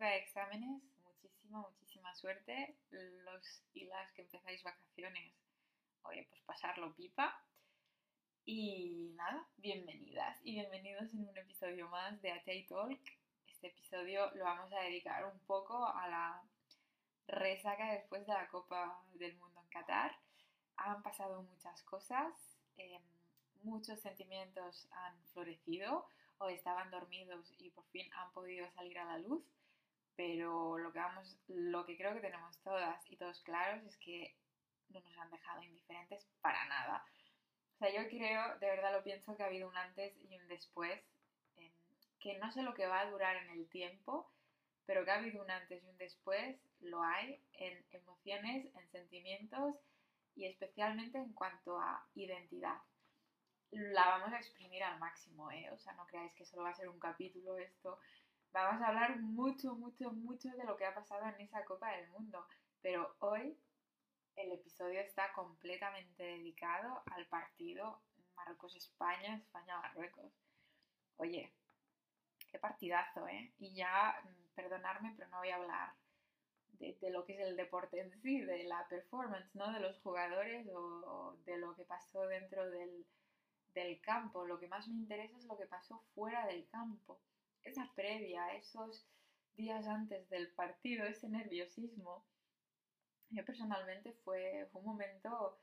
época de exámenes, muchísima, muchísima suerte. Los y las que empezáis vacaciones, oye, pues pasarlo pipa. Y nada, bienvenidas y bienvenidos en un episodio más de AT Talk. Este episodio lo vamos a dedicar un poco a la resaca después de la Copa del Mundo en Qatar. Han pasado muchas cosas, em, muchos sentimientos han florecido o estaban dormidos y por fin han podido salir a la luz, pero lo que, vamos, lo que creo que tenemos todas y todos claros es que no nos han dejado indiferentes para nada. O sea, yo creo, de verdad lo pienso, que ha habido un antes y un después, que no sé lo que va a durar en el tiempo, pero que ha habido un antes y un después, lo hay en emociones, en sentimientos y especialmente en cuanto a identidad la vamos a exprimir al máximo, ¿eh? O sea, no creáis que solo va a ser un capítulo esto. Vamos a hablar mucho, mucho, mucho de lo que ha pasado en esa Copa del Mundo. Pero hoy el episodio está completamente dedicado al partido Marruecos-España, España-Marruecos. Oye, qué partidazo, ¿eh? Y ya, mm, perdonadme, pero no voy a hablar de, lo que es el deporte en sí, de la performance, ¿no? De los jugadores o de lo que pasó dentro del del campo. Lo que más me interesa es lo que pasó fuera del campo. Previa, esos días antes del partido, ese nerviosismo. Yo personalmente fue, un momento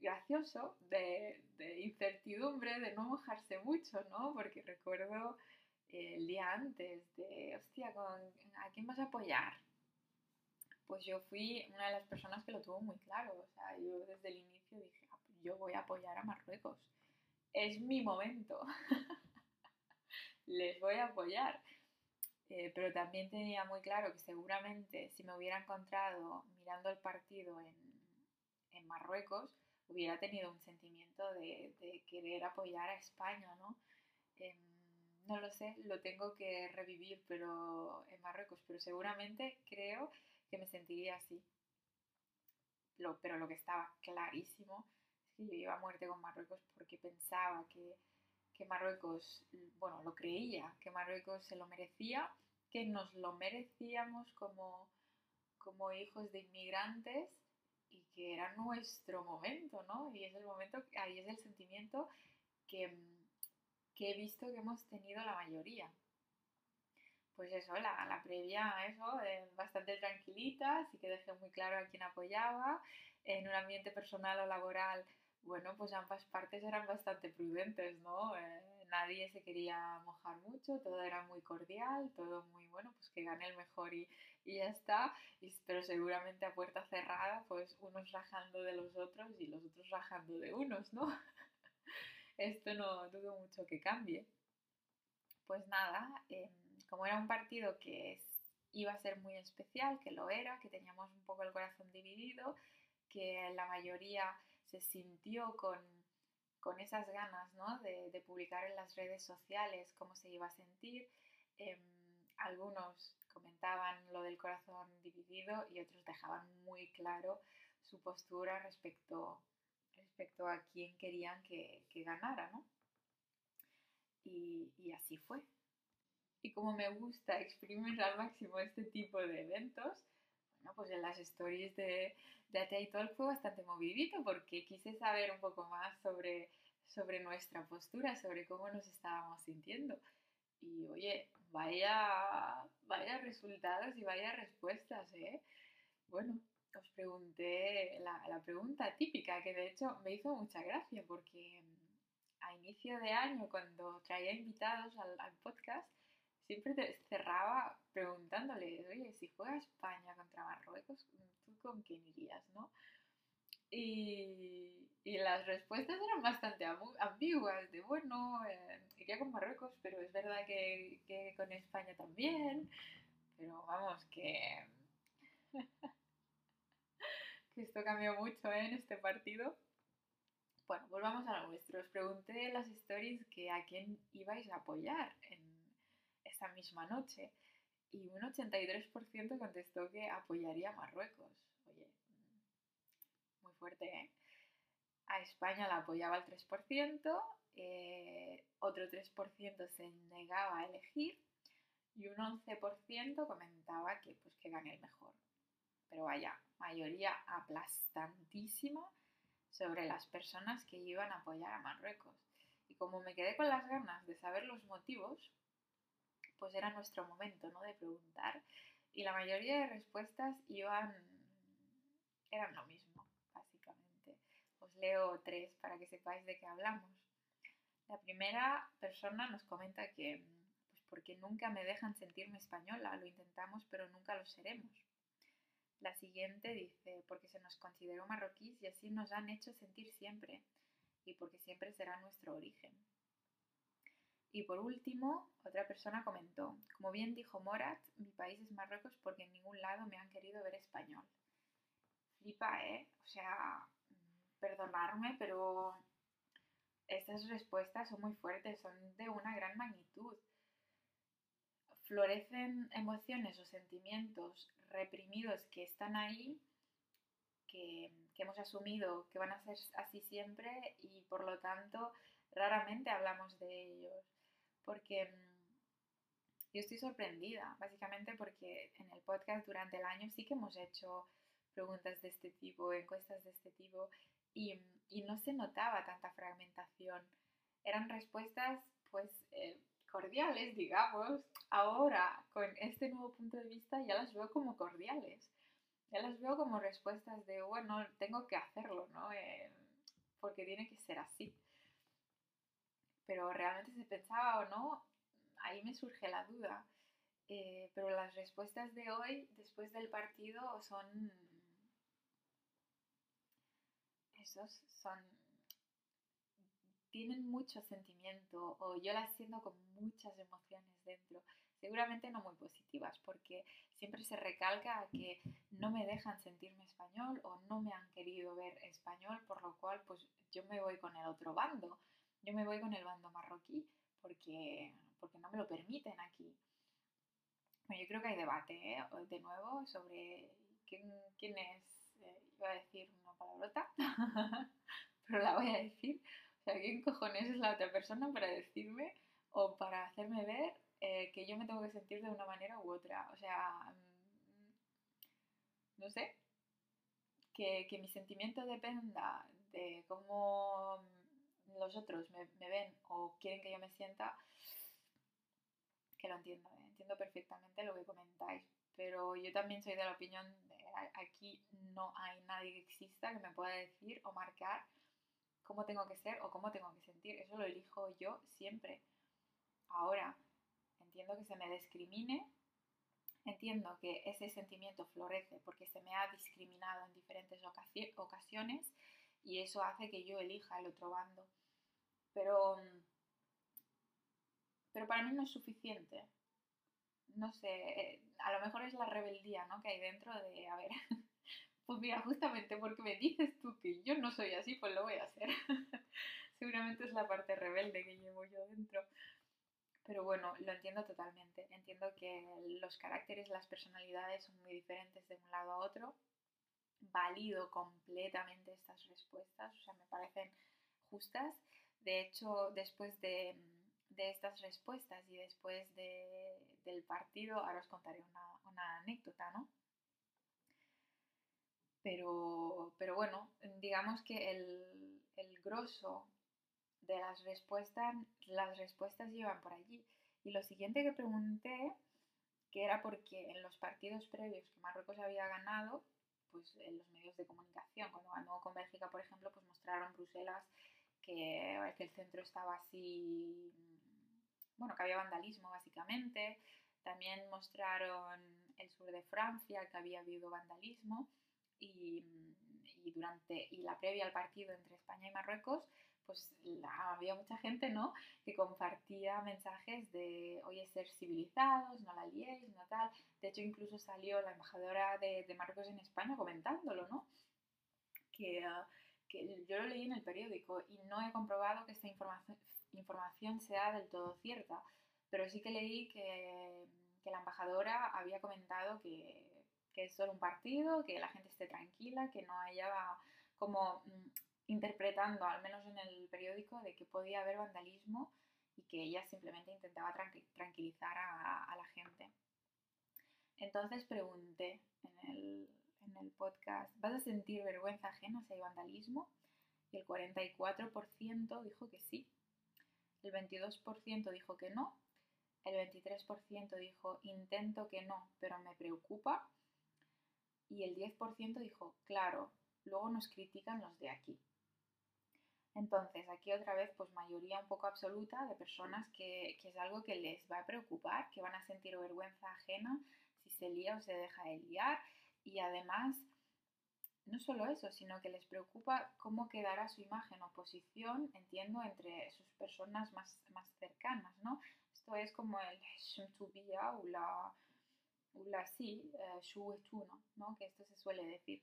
gracioso de, incertidumbre, de no mojarse mucho, ¿no? Porque recuerdo el día antes de, hostia, ¿a quién vas a apoyar? Pues yo fui una de las personas que lo tuvo muy claro. O sea, yo desde el inicio dije, ah, yo voy a apoyar a Marruecos es mi momento. Les voy a apoyar. Eh, pero también tenía muy claro que seguramente si me hubiera encontrado mirando el partido en, Marruecos, hubiera tenido un sentimiento de, querer apoyar a España, ¿no? Em, no lo sé, lo tengo que revivir pero en Marruecos, pero seguramente creo que me sentiría así. pero lo que estaba clarísimo yo iba a muerte con Marruecos porque pensaba que, Marruecos, bueno, lo creía, que Marruecos se lo merecía, que nos lo merecíamos como, como hijos de inmigrantes y que era nuestro momento, ¿no? Y es el momento, ahí es el sentimiento que, he visto que hemos tenido la mayoría. Pues eso, la, la previa, eso, eh, bastante tranquilita, así que dejé muy claro a quién apoyaba. En un ambiente personal o laboral bueno, pues ambas partes eran bastante prudentes, ¿no? Eh, nadie se quería mojar mucho, todo era muy cordial, todo muy bueno, pues que gane el mejor y, ya está. pero seguramente a puerta cerrada, pues unos rajando de los otros y los otros rajando de unos, ¿no? Esto no dudo mucho que cambie. Pues nada, em, como era un partido que iba a ser muy especial, que lo era, que teníamos un poco el corazón dividido, que la mayoría se sintió con, esas ganas ¿no? de, publicar en las redes sociales cómo se iba a sentir. Em, algunos comentaban lo del corazón dividido y otros dejaban muy claro su postura respecto, respecto a quién querían que, ganara. ¿no? Y, y así fue. Y como me gusta exprimir al máximo este tipo de eventos, bueno, pues en las stories de, de Talk fue bastante movidito porque quise saber un poco más sobre, sobre nuestra postura, sobre cómo nos estábamos sintiendo. Y oye, vaya, vaya resultados y vaya respuestas, ¿eh? Bueno, os pregunté la, la pregunta típica, que de hecho me hizo mucha gracia porque a inicio de año, cuando traía invitados al, al podcast, siempre cerraba preguntándoles, oye, si juega España contra Marruecos, ¿tú con quién irías, no? Y, y las respuestas eran bastante ambiguas, de bueno, eh, iría con Marruecos, pero es verdad que, que con España también, pero vamos, que, esto cambió mucho ¿eh? en este partido. Bueno, volvamos a lo nuestro. Os pregunté en las stories que a quién ibais a apoyar esa misma noche y un 83% contestó que apoyaría a Marruecos. Oye, muy fuerte, ¿eh? A España la apoyaba el 3%, eh, otro 3% se negaba a elegir y un 11% comentaba que, pues, que gane el mejor. Pero vaya, mayoría aplastantísima sobre las personas que iban a apoyar a Marruecos. Y como me quedé con las ganas de saber los motivos, pues era nuestro momento, ¿no? De preguntar. Y la mayoría de respuestas iban, eran lo mismo, básicamente. Os leo tres para que sepáis de qué hablamos. La primera persona nos comenta que, pues porque nunca me dejan sentirme española, lo intentamos pero nunca lo seremos. La siguiente dice, porque se nos consideró marroquíes y así nos han hecho sentir siempre, y porque siempre será nuestro origen. Y por último, otra persona comentó, como bien dijo Morat, mi país es Marruecos porque en ningún lado me han querido ver español. Flipa, ¿eh? O sea, perdonarme, pero estas respuestas son muy fuertes, son de una gran magnitud. Florecen emociones o sentimientos reprimidos que están ahí, que, que hemos asumido que van a ser así siempre y por lo tanto raramente hablamos de ellos porque mm, yo estoy sorprendida, básicamente porque en el podcast durante el año sí que hemos hecho preguntas de este tipo, encuestas de este tipo, y, mm, y no se notaba tanta fragmentación. Eran respuestas, pues, eh, cordiales, digamos. Ahora, con este nuevo punto de vista, ya las veo como cordiales. Ya las veo como respuestas de, bueno, tengo que hacerlo, ¿no? Eh, porque tiene que ser así pero realmente se pensaba o no, ahí me surge la duda. Eh, pero las respuestas de hoy, después del partido, son... Esos son... Tienen mucho sentimiento o yo las siento con muchas emociones dentro. Seguramente no muy positivas porque siempre se recalca que no me dejan sentirme español o no me han querido ver español, por lo cual pues yo me voy con el otro bando yo me voy con el bando marroquí porque, porque no me lo permiten aquí. Bueno, yo creo que hay debate, ¿eh? de nuevo, sobre quién, quién es, eh, iba a decir una palabrota, pero la voy a decir. O sea, ¿quién cojones es la otra persona para decirme o para hacerme ver eh, que yo me tengo que sentir de una manera u otra? O sea, mm, no sé, que, que mi sentimiento dependa de cómo los otros me, ven o quieren que yo me sienta, que lo entiendo, ¿eh? entiendo perfectamente lo que comentáis, pero yo también soy de la opinión de aquí no hay nadie que exista que me pueda decir o marcar cómo tengo que ser o cómo tengo que sentir, eso lo elijo yo siempre. Ahora, entiendo que se me discrimine, entiendo que ese sentimiento florece porque se me ha discriminado en diferentes ocasiones y eso hace que yo elija el otro bando. Pero, pero para mí no es suficiente. No sé, eh, a lo mejor es la rebeldía ¿no? que hay dentro de, a ver, pues mira, justamente porque me dices tú que yo no soy así, pues lo voy a hacer. Seguramente es la parte rebelde que llevo yo dentro. Pero bueno, lo entiendo totalmente. Entiendo que los caracteres, las personalidades son muy diferentes de un lado a otro. Valido completamente estas respuestas, o sea, me parecen justas de hecho, después de, estas respuestas y después del partido, ahora os contaré una, anécdota, ¿no? Pero, pero, bueno, digamos que el, el grosso de las respuestas, las respuestas iban por allí. Y lo siguiente que pregunté, que era porque en los partidos previos que Marruecos había ganado, pues en los medios de comunicación, cuando ganó con Bélgica, por ejemplo, pues mostraron Bruselas que, el centro estaba así, bueno, que había vandalismo básicamente. También mostraron el sur de Francia, que había habido vandalismo. Y, durante y la previa al partido entre España y Marruecos, pues había mucha gente, ¿no? Que compartía mensajes de, oye, ser civilizados, no la liéis, no tal. De hecho, incluso salió la embajadora de, de Marruecos en España comentándolo, ¿no? Que, uh, que yo lo leí en el periódico y no he comprobado que esta información, información sea del todo cierta, pero sí que leí que, que la embajadora había comentado que, que, es solo un partido, que la gente esté tranquila, que no haya como mm, interpretando, al menos en el periódico, de que podía haber vandalismo y que ella simplemente intentaba tranquilizar a, la gente. Entonces pregunté en el, en el podcast, ¿vas a sentir vergüenza ajena si hay vandalismo? Y el 44% dijo que sí, el 22% dijo que no, el 23% dijo intento que no, pero me preocupa, y el 10% dijo, claro, luego nos critican los de aquí. Entonces, aquí otra vez, pues mayoría un poco absoluta de personas que, que, es algo que les va a preocupar, que van a sentir vergüenza ajena si se lía o se deja de liar. Y además, no solo eso, sino que les preocupa cómo quedará su imagen o posición, entiendo, entre sus personas más, más cercanas, ¿no? Esto es como el Shemtubia o la, o la sí, uh, ¿no? Que esto se suele decir.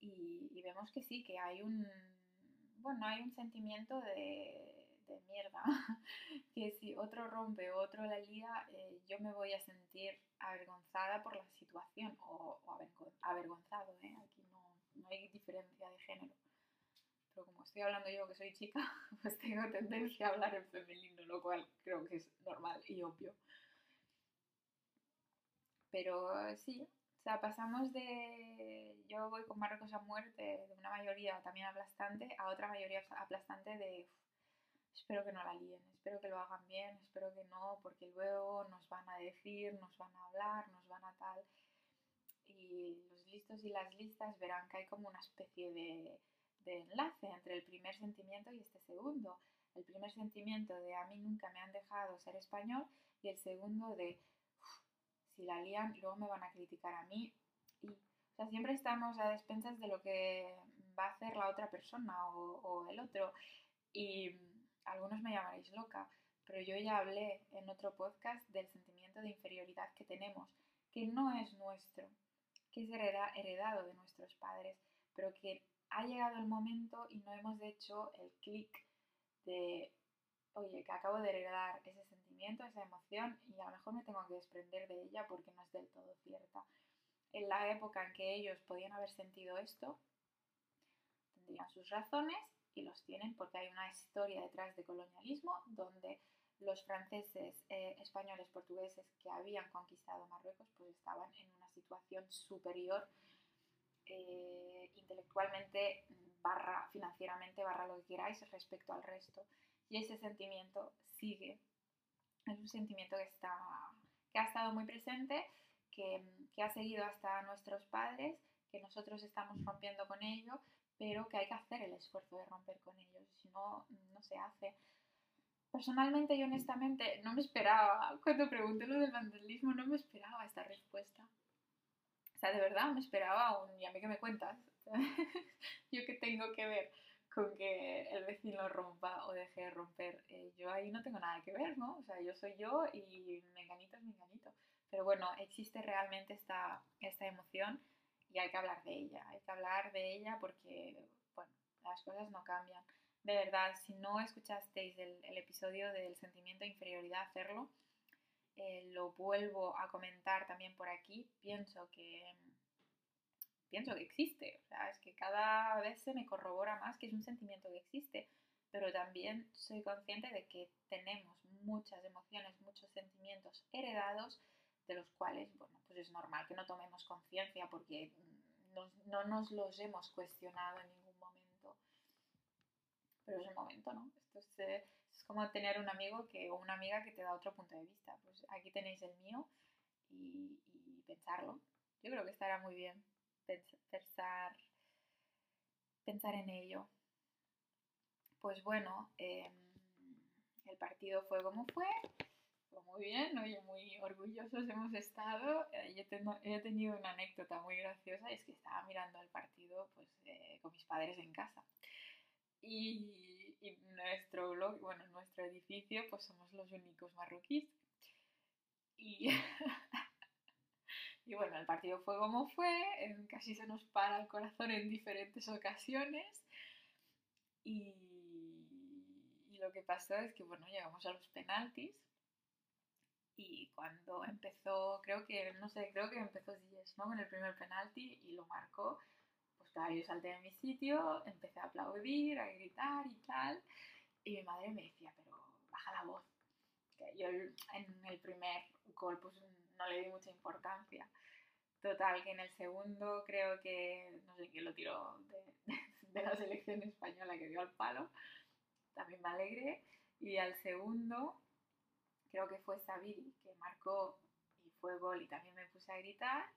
Y, y, vemos que sí, que hay un, bueno, hay un sentimiento de, de mierda, que si otro rompe o otro la lía, eh, yo me voy a sentir avergonzada por la situación o, avergonzado, ¿eh? aquí no, no, hay diferencia de género. Pero como estoy hablando yo que soy chica, pues tengo tendencia a hablar en femenino, lo cual creo que es normal y obvio. Pero sí, o sea, pasamos de yo voy con Marruecos a muerte, de una mayoría también aplastante, a otra mayoría aplastante de espero que no la líen, espero que lo hagan bien, espero que no, porque luego nos van a decir, nos van a hablar, nos van a tal. Y los listos y las listas verán que hay como una especie de, enlace entre el primer sentimiento y este segundo. El primer sentimiento de a mí nunca me han dejado ser español y el segundo de si la lían luego me van a criticar a mí. Y, o sea, siempre estamos a despensas de lo que va a hacer la otra persona o, o el otro. Y algunos me llamaréis loca, pero yo ya hablé en otro podcast del sentimiento de inferioridad que tenemos, que no es nuestro, que es heredado de nuestros padres, pero que ha llegado el momento y no hemos hecho el clic de, oye, que acabo de heredar ese sentimiento, esa emoción y a lo mejor me tengo que desprender de ella porque no es del todo cierta. En la época en que ellos podían haber sentido esto, tendrían sus razones y los tienen porque hay una historia detrás de colonialismo donde los franceses, eh, españoles, portugueses que habían conquistado Marruecos pues estaban en una situación superior eh, intelectualmente barra financieramente barra lo que queráis respecto al resto y ese sentimiento sigue es un sentimiento que está que ha estado muy presente que, que ha seguido hasta nuestros padres que nosotros estamos rompiendo con ello pero que hay que hacer el esfuerzo de romper con ellos, si no, no se hace. Personalmente y honestamente no me esperaba, cuando pregunté lo del vandalismo, no me esperaba esta respuesta. O sea, de verdad me esperaba un, y a mí que me cuentas, yo que tengo que ver con que el vecino rompa o deje de romper, eh, yo ahí no tengo nada que ver, ¿no? O sea, yo soy yo y me enganito es enganito. Pero bueno, existe realmente esta, esta emoción y hay que hablar de ella, hay que hablar de ella porque, bueno, las cosas no cambian. De verdad, si no escuchasteis el, episodio del sentimiento de inferioridad, hacerlo. Eh, lo vuelvo a comentar también por aquí. Pienso que pienso que existe. O sea, es que cada vez se me corrobora más que es un sentimiento que existe. Pero también soy consciente de que tenemos muchas emociones, muchos sentimientos heredados de los cuales, bueno, pues es normal que no tomemos conciencia porque no nos los hemos cuestionado en ningún momento. Pero es el momento, ¿no? Esto es, eh, es, como tener un amigo que, o una amiga que te da otro punto de vista. Pues aquí tenéis el mío y, pensarlo. Yo creo que estará muy bien pensar, pensar en ello. Pues bueno, em, el partido fue como fue muy bien, muy orgullosos hemos estado. Eh, yo, he tenido una anécdota muy graciosa, es que estaba mirando el partido pues, eh, con mis padres en casa. Y, y, nuestro blog, bueno, nuestro edificio, pues somos los únicos marroquíes. Y, y bueno, el partido fue como fue, casi se nos para el corazón en diferentes ocasiones. Y, y lo que pasó es que, bueno, llegamos a los penaltis y cuando empezó, creo que, no sé, creo que empezó Ziyech, ¿no? Con el primer penalti y lo marcó. Pues claro, yo salté de mi sitio, empecé a aplaudir, a gritar y tal. Y mi madre me decía, pero baja la voz. yo en el primer gol pues no le di mucha importancia. Total, que en el segundo creo que, no sé quién lo tiró de, la selección española que dio al palo, también me alegré. Y al segundo, creo que fue Sabiri, que marcó y fue gol y también me puse a gritar.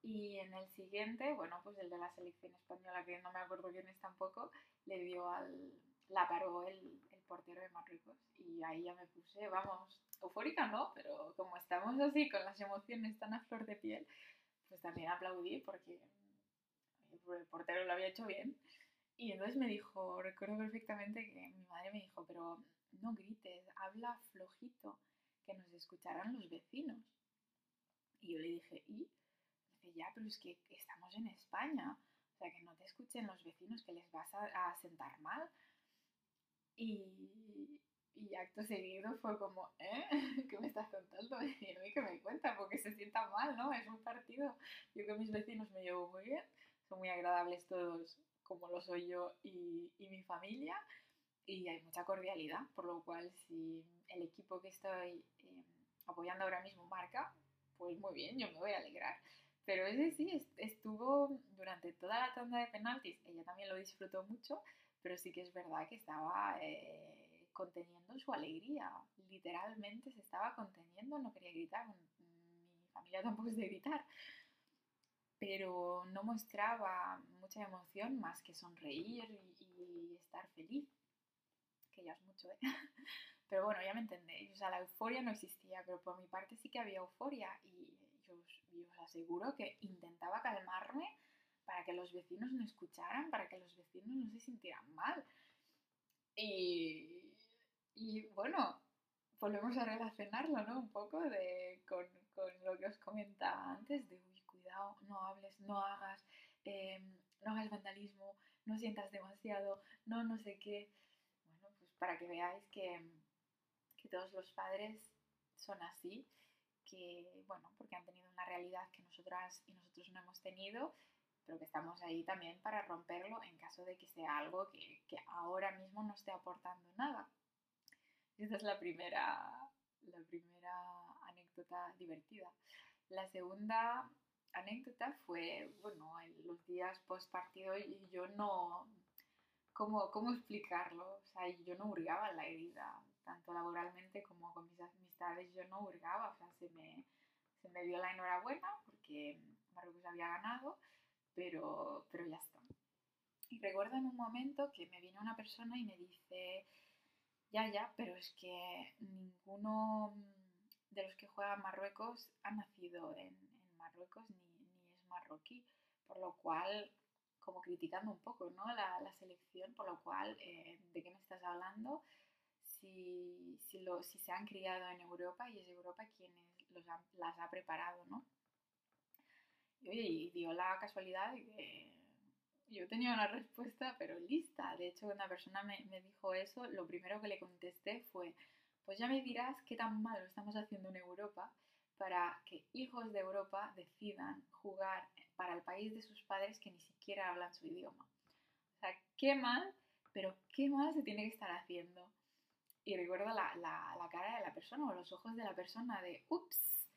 Y en el siguiente, bueno, pues el de la selección española, que no me acuerdo quién es tampoco, le dio al. la paró el, el portero de Marruecos. Y ahí ya me puse, vamos, eufórica no, pero como estamos así con las emociones tan a flor de piel, pues también aplaudí porque el portero lo había hecho bien. Y entonces me dijo, recuerdo perfectamente que mi madre me dijo, pero no grites, habla flojito, que nos escucharán los vecinos. Y yo le dije, ¿y? Dice, ya, pero es que estamos en España, o sea, que no te escuchen los vecinos, que les vas a, sentar mal. Y, y, acto seguido fue como, ¿eh? ¿Qué me estás contando? Y no hay que me cuenta, porque se sienta mal, ¿no? Es un partido. Yo con mis vecinos me llevo muy bien, son muy agradables todos como lo soy yo y, mi familia, y hay mucha cordialidad, por lo cual si el equipo que estoy em, apoyando ahora mismo marca, pues muy bien, yo me voy a alegrar. Pero ese sí, estuvo durante toda la tanda de penaltis, ella también lo disfrutó mucho, pero sí que es verdad que estaba eh, conteniendo su alegría, literalmente se estaba conteniendo, no quería gritar, mi familia tampoco es de gritar, pero no mostraba mucha emoción más que sonreír y, estar feliz, que ya es mucho, ¿eh? Pero bueno, ya me entendéis, o sea, la euforia no existía, pero por mi parte sí que había euforia y yo os, aseguro que intentaba calmarme para que los vecinos no escucharan, para que los vecinos no se sintieran mal. Y, y bueno, volvemos a relacionarlo, ¿no? Un poco de, con, con lo que os comentaba antes, de no hables, no hagas, em, no hagas vandalismo, no sientas demasiado, no no sé qué. Bueno, pues para que veáis que, que todos los padres son así, que, bueno, porque han tenido una realidad que nosotras y nosotros no hemos tenido, pero que estamos ahí también para romperlo en caso de que sea algo que, que ahora mismo no esté aportando nada. Esa es la primera, la primera anécdota divertida. La segunda anécdota fue, bueno, en los días post partido y yo no, ¿cómo, ¿cómo explicarlo? O sea, yo no hurgaba la herida, tanto laboralmente como con mis amistades, yo no hurgaba, o sea, se me, se me dio la enhorabuena porque Marruecos había ganado, pero, pero ya está. Y recuerdo en un momento que me vino una persona y me dice, ya, ya, pero es que ninguno de los que juegan Marruecos ha nacido en, Marruecos ni, es marroquí, por lo cual, como criticando un poco ¿no? la, selección, por lo cual, eh, ¿de qué me estás hablando? Si, si, se han criado en Europa y es Europa quien los las ha preparado, ¿no? Y oye, y dio la casualidad de que yo tenía una respuesta, pero lista. De hecho, cuando una persona me, me, dijo eso, lo primero que le contesté fue, pues ya me dirás qué tan mal lo estamos haciendo en Europa para que hijos de Europa decidan jugar para el país de sus padres que ni siquiera hablan su idioma. O sea, qué mal, pero qué mal se tiene que estar haciendo. Y recuerdo la, la, cara de la persona o los ojos de la persona de, ups,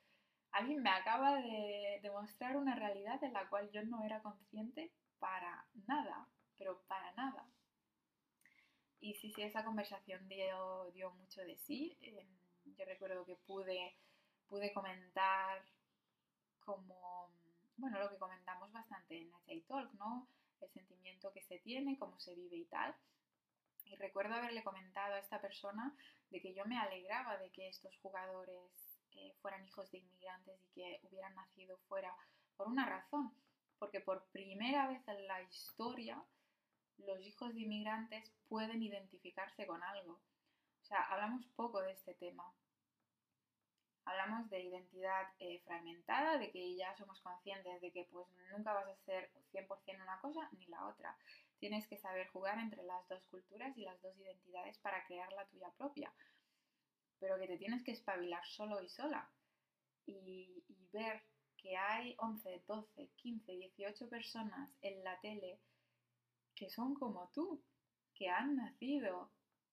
alguien me acaba de demostrar una realidad en la cual yo no era consciente para nada, pero para nada. Y sí, sí, esa conversación dio, mucho de sí. Em, yo recuerdo que pude pude comentar como, bueno, lo que comentamos bastante en HI Talk, ¿no? El sentimiento que se tiene, cómo se vive y tal. Y recuerdo haberle comentado a esta persona de que yo me alegraba de que estos jugadores eh, fueran hijos de inmigrantes y que hubieran nacido fuera por una razón, porque por primera vez en la historia los hijos de inmigrantes pueden identificarse con algo. O sea, hablamos poco de este tema, hablamos de identidad eh, fragmentada, de que ya somos conscientes de que pues nunca vas a ser 100% una cosa ni la otra. Tienes que saber jugar entre las dos culturas y las dos identidades para crear la tuya propia. Pero que te tienes que espabilar solo y sola. Y, y ver que hay 11, 12, 15, 18 personas en la tele que son como tú, que han nacido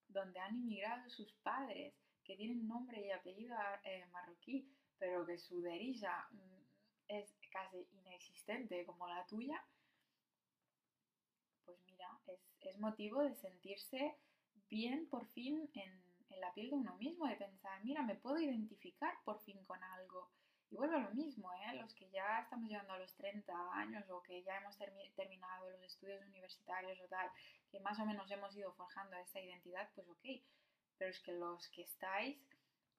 donde han inmigrado sus padres, que tienen nombre y apellido eh, marroquí, pero que su derisa mm, es casi inexistente como la tuya, pues mira, es, motivo de sentirse bien por fin en, en, la piel de uno mismo, de pensar, mira, me puedo identificar por fin con algo. Y vuelvo a lo mismo, ¿eh? los que ya estamos llegando a los 30 años o que ya hemos terminado los estudios universitarios o tal, que más o menos hemos ido forjando esa identidad, pues ok. Pero es que los que estáis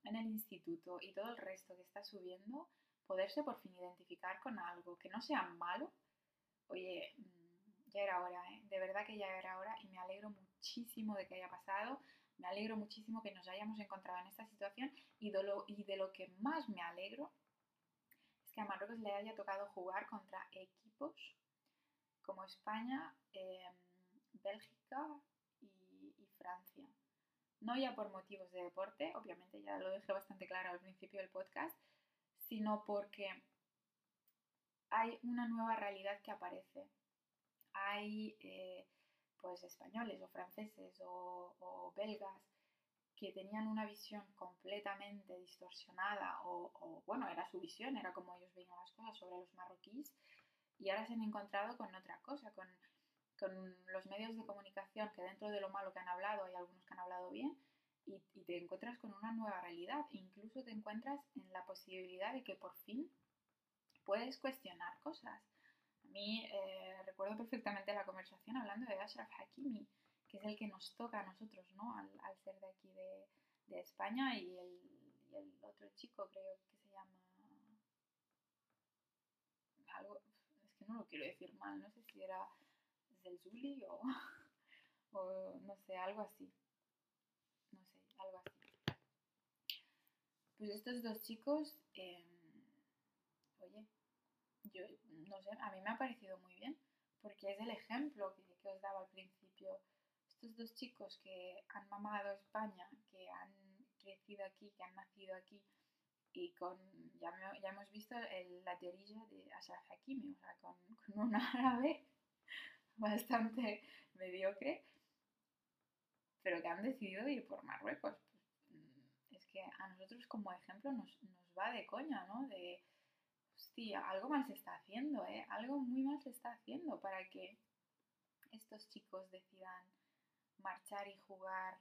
en el instituto y todo el resto que está subiendo, poderse por fin identificar con algo que no sea malo, oye, mm, ya era hora, ¿eh? de verdad que ya era hora y me alegro muchísimo de que haya pasado, me alegro muchísimo que nos hayamos encontrado en esta situación y de lo, y de lo que más me alegro que a Marruecos le haya tocado jugar contra equipos como España, em, Bélgica y, Francia. No ya por motivos de deporte, obviamente ya lo dejé bastante claro al principio del podcast, sino porque hay una nueva realidad que aparece. Hay eh, pues españoles o franceses o, belgas que tenían una visión completamente distorsionada o, bueno, era su visión, era como ellos veían las cosas sobre los marroquíes y ahora se han encontrado con otra cosa, con, con los medios de comunicación que dentro de lo malo que han hablado hay algunos que han hablado bien, y, te encuentras con una nueva realidad. Incluso te encuentras en la posibilidad de que por fin puedes cuestionar cosas. A mí eh, recuerdo perfectamente la conversación hablando de Ashraf Hakimi, que es el que nos toca a nosotros, ¿no? Al, ser de aquí de, España y el, otro chico creo que se llama algo, es que no lo quiero decir mal, no sé si era Zelzuli o, o no sé, algo así algo así. Pues estos dos chicos, em, oye, yo no sé, a mí me ha parecido muy bien, porque es el ejemplo que, os daba al principio. Estos dos chicos que han mamado España, que han crecido aquí, que han nacido aquí, y con, ya, ya hemos visto el, la de Ashraf Hakimi, o sea, con, un árabe bastante mediocre, pero que han decidido ir por Marruecos. Pues, es que a nosotros como ejemplo nos, va de coña, ¿no? De, hostia, algo mal se está haciendo, ¿eh? Algo muy mal se está haciendo para que estos chicos decidan marchar y jugar,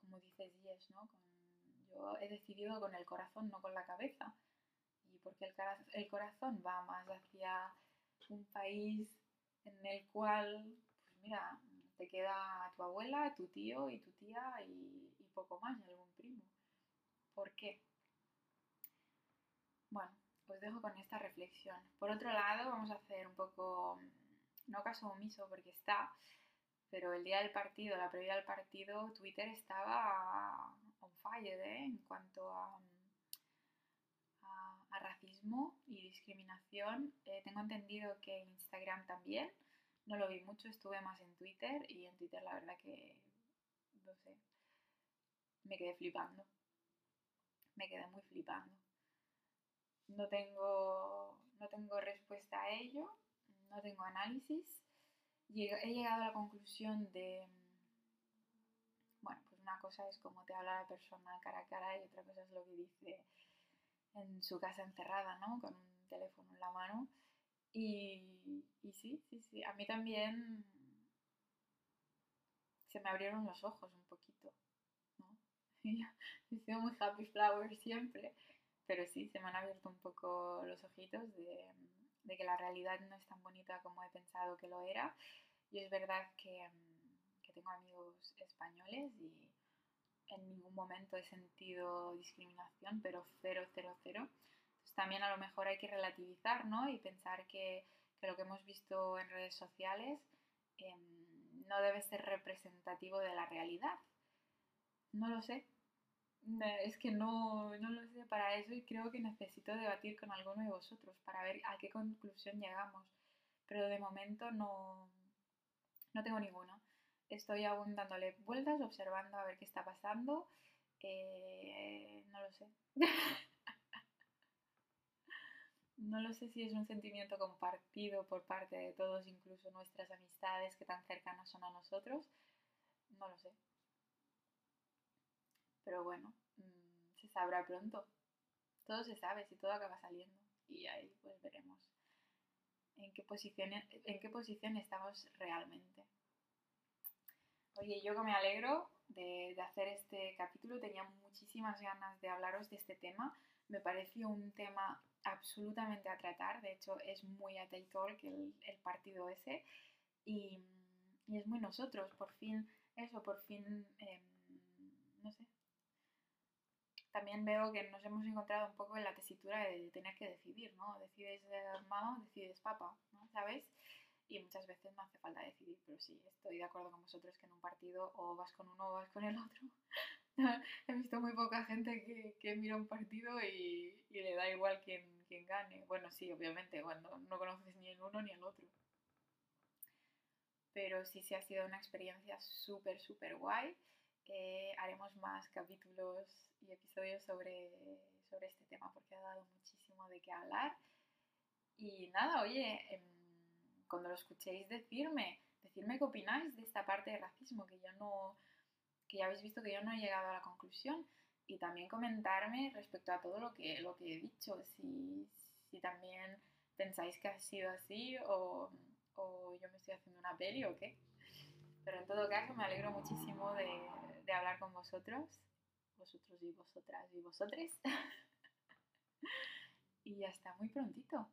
como dices, Yes, ¿no? yo he decidido con el corazón, no con la cabeza. Y porque el, el corazón va más hacia un país en el cual, pues mira, te queda tu abuela, tu tío y tu tía y, poco más, y algún primo. ¿Por qué? Bueno, os dejo con esta reflexión. Por otro lado, vamos a hacer un poco, no caso omiso porque está, pero el día del partido, la previa del partido, Twitter estaba on fire ¿eh? en cuanto a, a, racismo y discriminación. Eh, tengo entendido que Instagram también. No lo vi mucho, estuve más en Twitter y en Twitter la verdad que, no sé, me quedé flipando. Me quedé muy flipando. No tengo, no tengo respuesta a ello, no tengo análisis. He llegado a la conclusión de, bueno, pues una cosa es como te habla la persona cara a cara y otra cosa es lo que dice en su casa encerrada, ¿no? Con un teléfono en la mano. Y, sí, sí, sí, a mí también se me abrieron los ojos un poquito, ¿no? He sido muy happy flower siempre, pero sí, se me han abierto un poco los ojitos de, que la realidad no es tan bonita como he pensado que lo era. Y es verdad que, que tengo amigos españoles y en ningún momento he sentido discriminación, pero cero, cero, cero también a lo mejor hay que relativizar, ¿no? Y pensar que, lo que hemos visto en redes sociales em, no debe ser representativo de la realidad. No lo sé. Es que no, no lo sé para eso y creo que necesito debatir con alguno de vosotros para ver a qué conclusión llegamos. Pero de momento no, no tengo ninguna. Estoy aún dándole vueltas, observando a ver qué está pasando. Eh, no lo sé. No lo sé si es un sentimiento compartido por parte de todos, incluso nuestras amistades que tan cercanas son a nosotros. No lo sé. Pero bueno, mm, se sabrá pronto. Todo se sabe, si todo acaba saliendo. Y ahí pues veremos en qué posición, en qué posición estamos realmente. Oye, yo que me alegro de, hacer este capítulo, tenía muchísimas ganas de hablaros de este tema. Me pareció un tema absolutamente a tratar, de hecho es muy a Talk el, el partido ese y, y, es muy nosotros, por fin, eso, por fin, eh, no sé. También veo que nos hemos encontrado un poco en la tesitura de tener que decidir, ¿no? Decides mamá, decides papá, ¿no? ¿Sabes? y muchas veces no hace falta decidir, pero sí, estoy de acuerdo con vosotros que en un partido o vas con uno o vas con el otro. He visto muy poca gente que, que mira un partido y, y, le da igual quién, quién gane. Bueno, sí, obviamente, cuando no conoces ni el uno ni el otro. Pero sí, sí ha sido una experiencia súper, súper guay. Eh, haremos más capítulos y episodios sobre, sobre este tema porque ha dado muchísimo de qué hablar. Y nada, oye, em, cuando lo escuchéis decirme, decirme qué opináis de esta parte de racismo, que yo no, que ya habéis visto que yo no he llegado a la conclusión, y también comentarme respecto a todo lo que, lo que he dicho, si, si también pensáis que ha sido así o, o, yo me estoy haciendo una peli o qué. Pero en todo caso me alegro muchísimo de, de hablar con vosotros, vosotros y vosotras y vosotres. y hasta muy prontito.